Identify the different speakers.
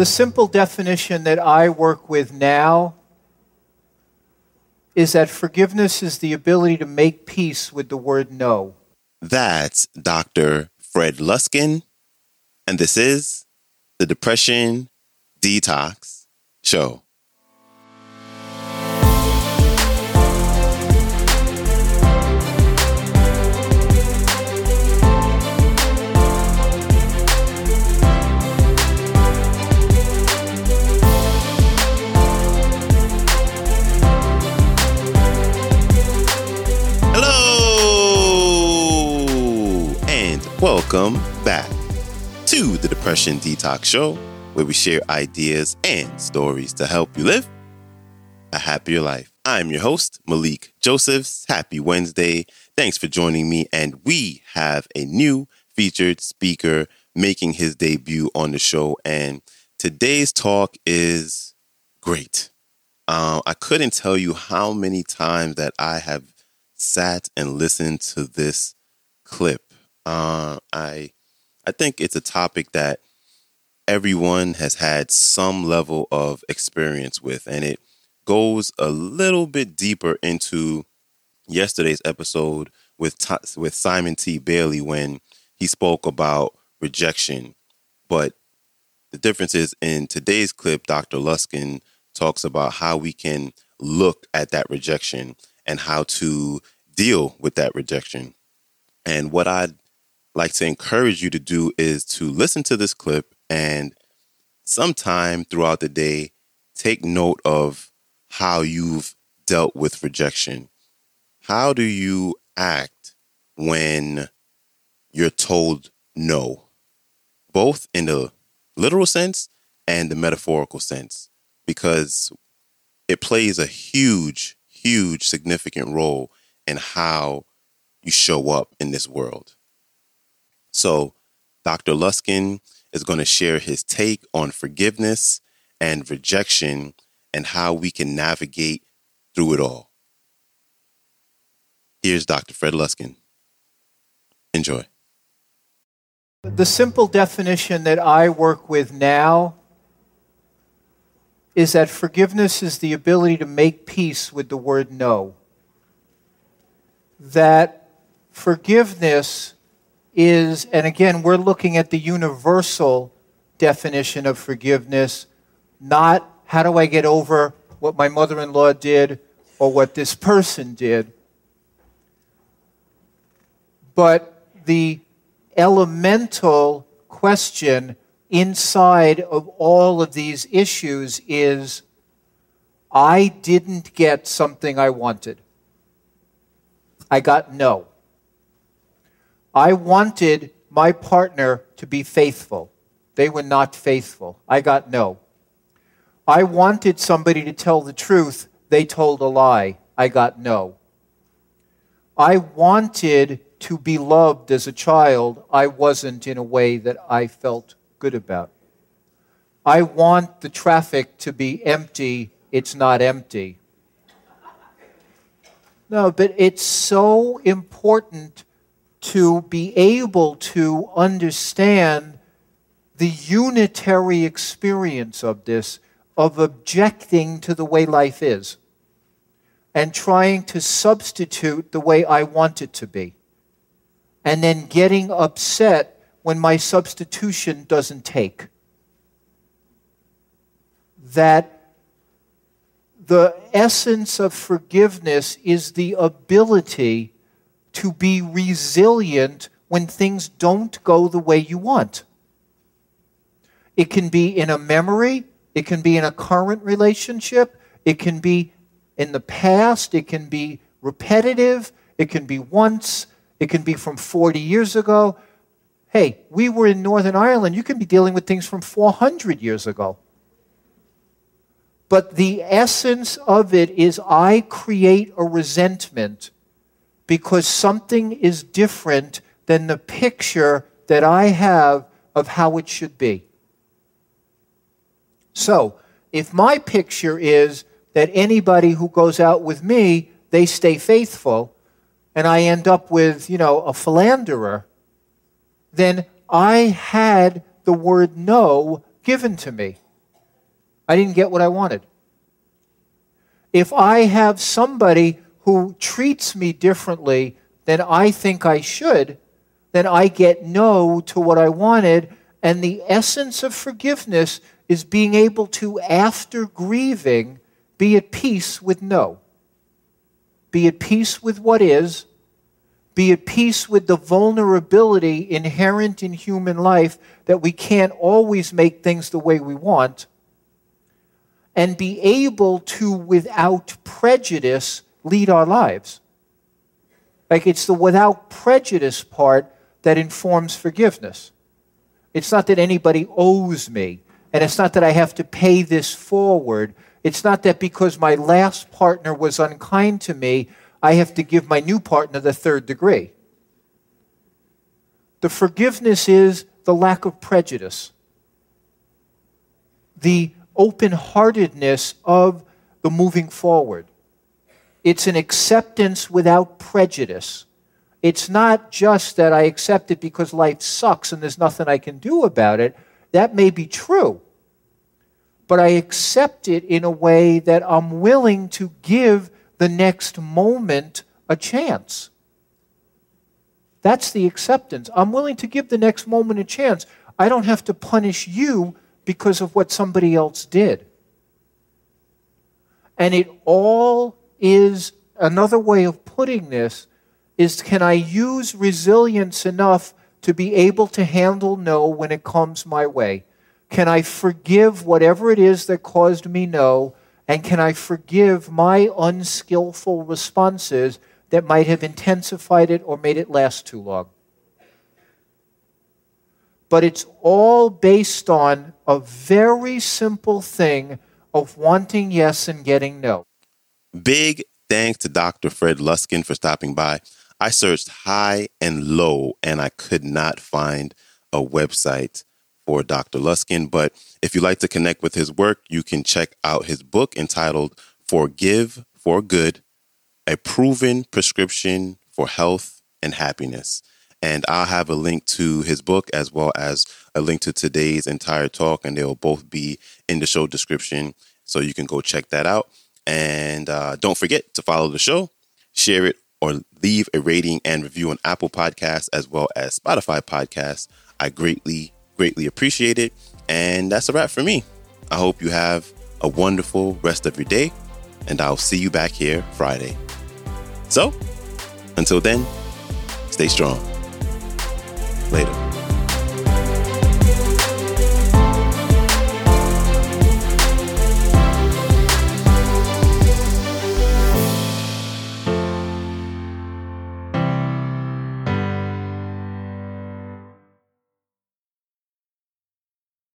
Speaker 1: The simple definition that I work with now is that forgiveness is the ability to make peace with the word no.
Speaker 2: That's Dr. Fred Luskin, and this is the Depression Detox Show. Welcome back to the Depression Detox Show, where we share ideas and stories to help you live a happier life. I'm your host, Malikee Josephs. Happy Wednesday. Thanks for joining me. And we have a new featured speaker making his debut on the show. And today's talk is great. Uh, I couldn't tell you how many times that I have sat and listened to this clip. Uh, I I think it's a topic that everyone has had some level of experience with, and it goes a little bit deeper into yesterday's episode with with Simon T. Bailey when he spoke about rejection. But the difference is in today's clip, Dr. Luskin talks about how we can look at that rejection and how to deal with that rejection. And what I'd like to encourage you to do is to listen to this clip and sometime throughout the day, take note of how you've dealt with rejection. How do you act when you're told no, both in the literal sense and the metaphorical sense? Because it plays a huge, huge, significant role in how you show up in this world. So, Dr. Luskin is going to share his take on forgiveness and rejection and how we can navigate through it all. Here's Dr. Fred Luskin. Enjoy.
Speaker 1: The simple definition that I work with now is that forgiveness is the ability to make peace with the word no. That forgiveness is, and again, we're looking at the universal definition of forgiveness, not how do I get over what my mother in law did or what this person did, but the elemental question inside of all of these issues is I didn't get something I wanted. I got no. I wanted my partner to be faithful. They were not faithful. I got no. I wanted somebody to tell the truth. They told a lie. I got no. I wanted to be loved as a child. I wasn't in a way that I felt good about. I want the traffic to be empty. It's not empty. No, but it's so important to be able to understand the unitary experience of this, of objecting to the way life is and trying to substitute the way I want it to be, and then getting upset when my substitution doesn't take. That the essence of forgiveness is the ability to be resilient when things don't go the way you want. It can be in a memory, it can be in a current relationship, it can be in the past, it can be repetitive, it can be once, it can be from 40 years ago. Hey, we were in Northern Ireland, you can be dealing with things from 400 years ago. But the essence of it is I create a resentment because something is different than the picture that I have of how it should be. So, if my picture is that anybody who goes out with me, they stay faithful, and I end up with, you know, a philanderer, then I had the word no given to me. I didn't get what I wanted. If I have somebody who treats me differently than I think I should, then I get no to what I wanted. And the essence of forgiveness is being able to, after grieving, be at peace with no. Be at peace with what is. Be at peace with the vulnerability inherent in human life that we can't always make things the way we want. And be able to, without prejudice, lead our lives. Like it's the without prejudice part that informs forgiveness. It's not that anybody owes me. And it's not that I have to pay this forward. It's not that because my last partner was unkind to me, I have to give my new partner the third degree. The forgiveness is the lack of prejudice, the open heartedness of the moving forward. It's an acceptance without prejudice. It's not just that I accept it because life sucks and there's nothing I can do about it. That may be true. But I accept it in a way that I'm willing to give the next moment a chance. That's the acceptance. I'm willing to give the next moment a chance. I don't have to punish you because of what somebody else did. And it all is another way of putting this is can I use resilience enough to be able to handle no when it comes my way? Can I forgive whatever it is that caused me no? And can I forgive my unskillful responses that might have intensified it or made it last too long? But it's all based on a very simple thing of wanting yes and getting no.
Speaker 2: Big thanks to Dr. Fred Luskin for stopping by. I searched high and low and I could not find a website for Dr. Luskin. But if you'd like to connect with his work, you can check out his book entitled Forgive for Good A Proven Prescription for Health and Happiness. And I'll have a link to his book as well as a link to today's entire talk, and they'll both be in the show description. So you can go check that out. And uh, don't forget to follow the show, share it or leave a rating and review on Apple Podcasts as well as Spotify Podcasts. I greatly, greatly appreciate it. And that's a wrap for me. I hope you have a wonderful rest of your day, and I'll see you back here Friday. So, until then, stay strong. Later.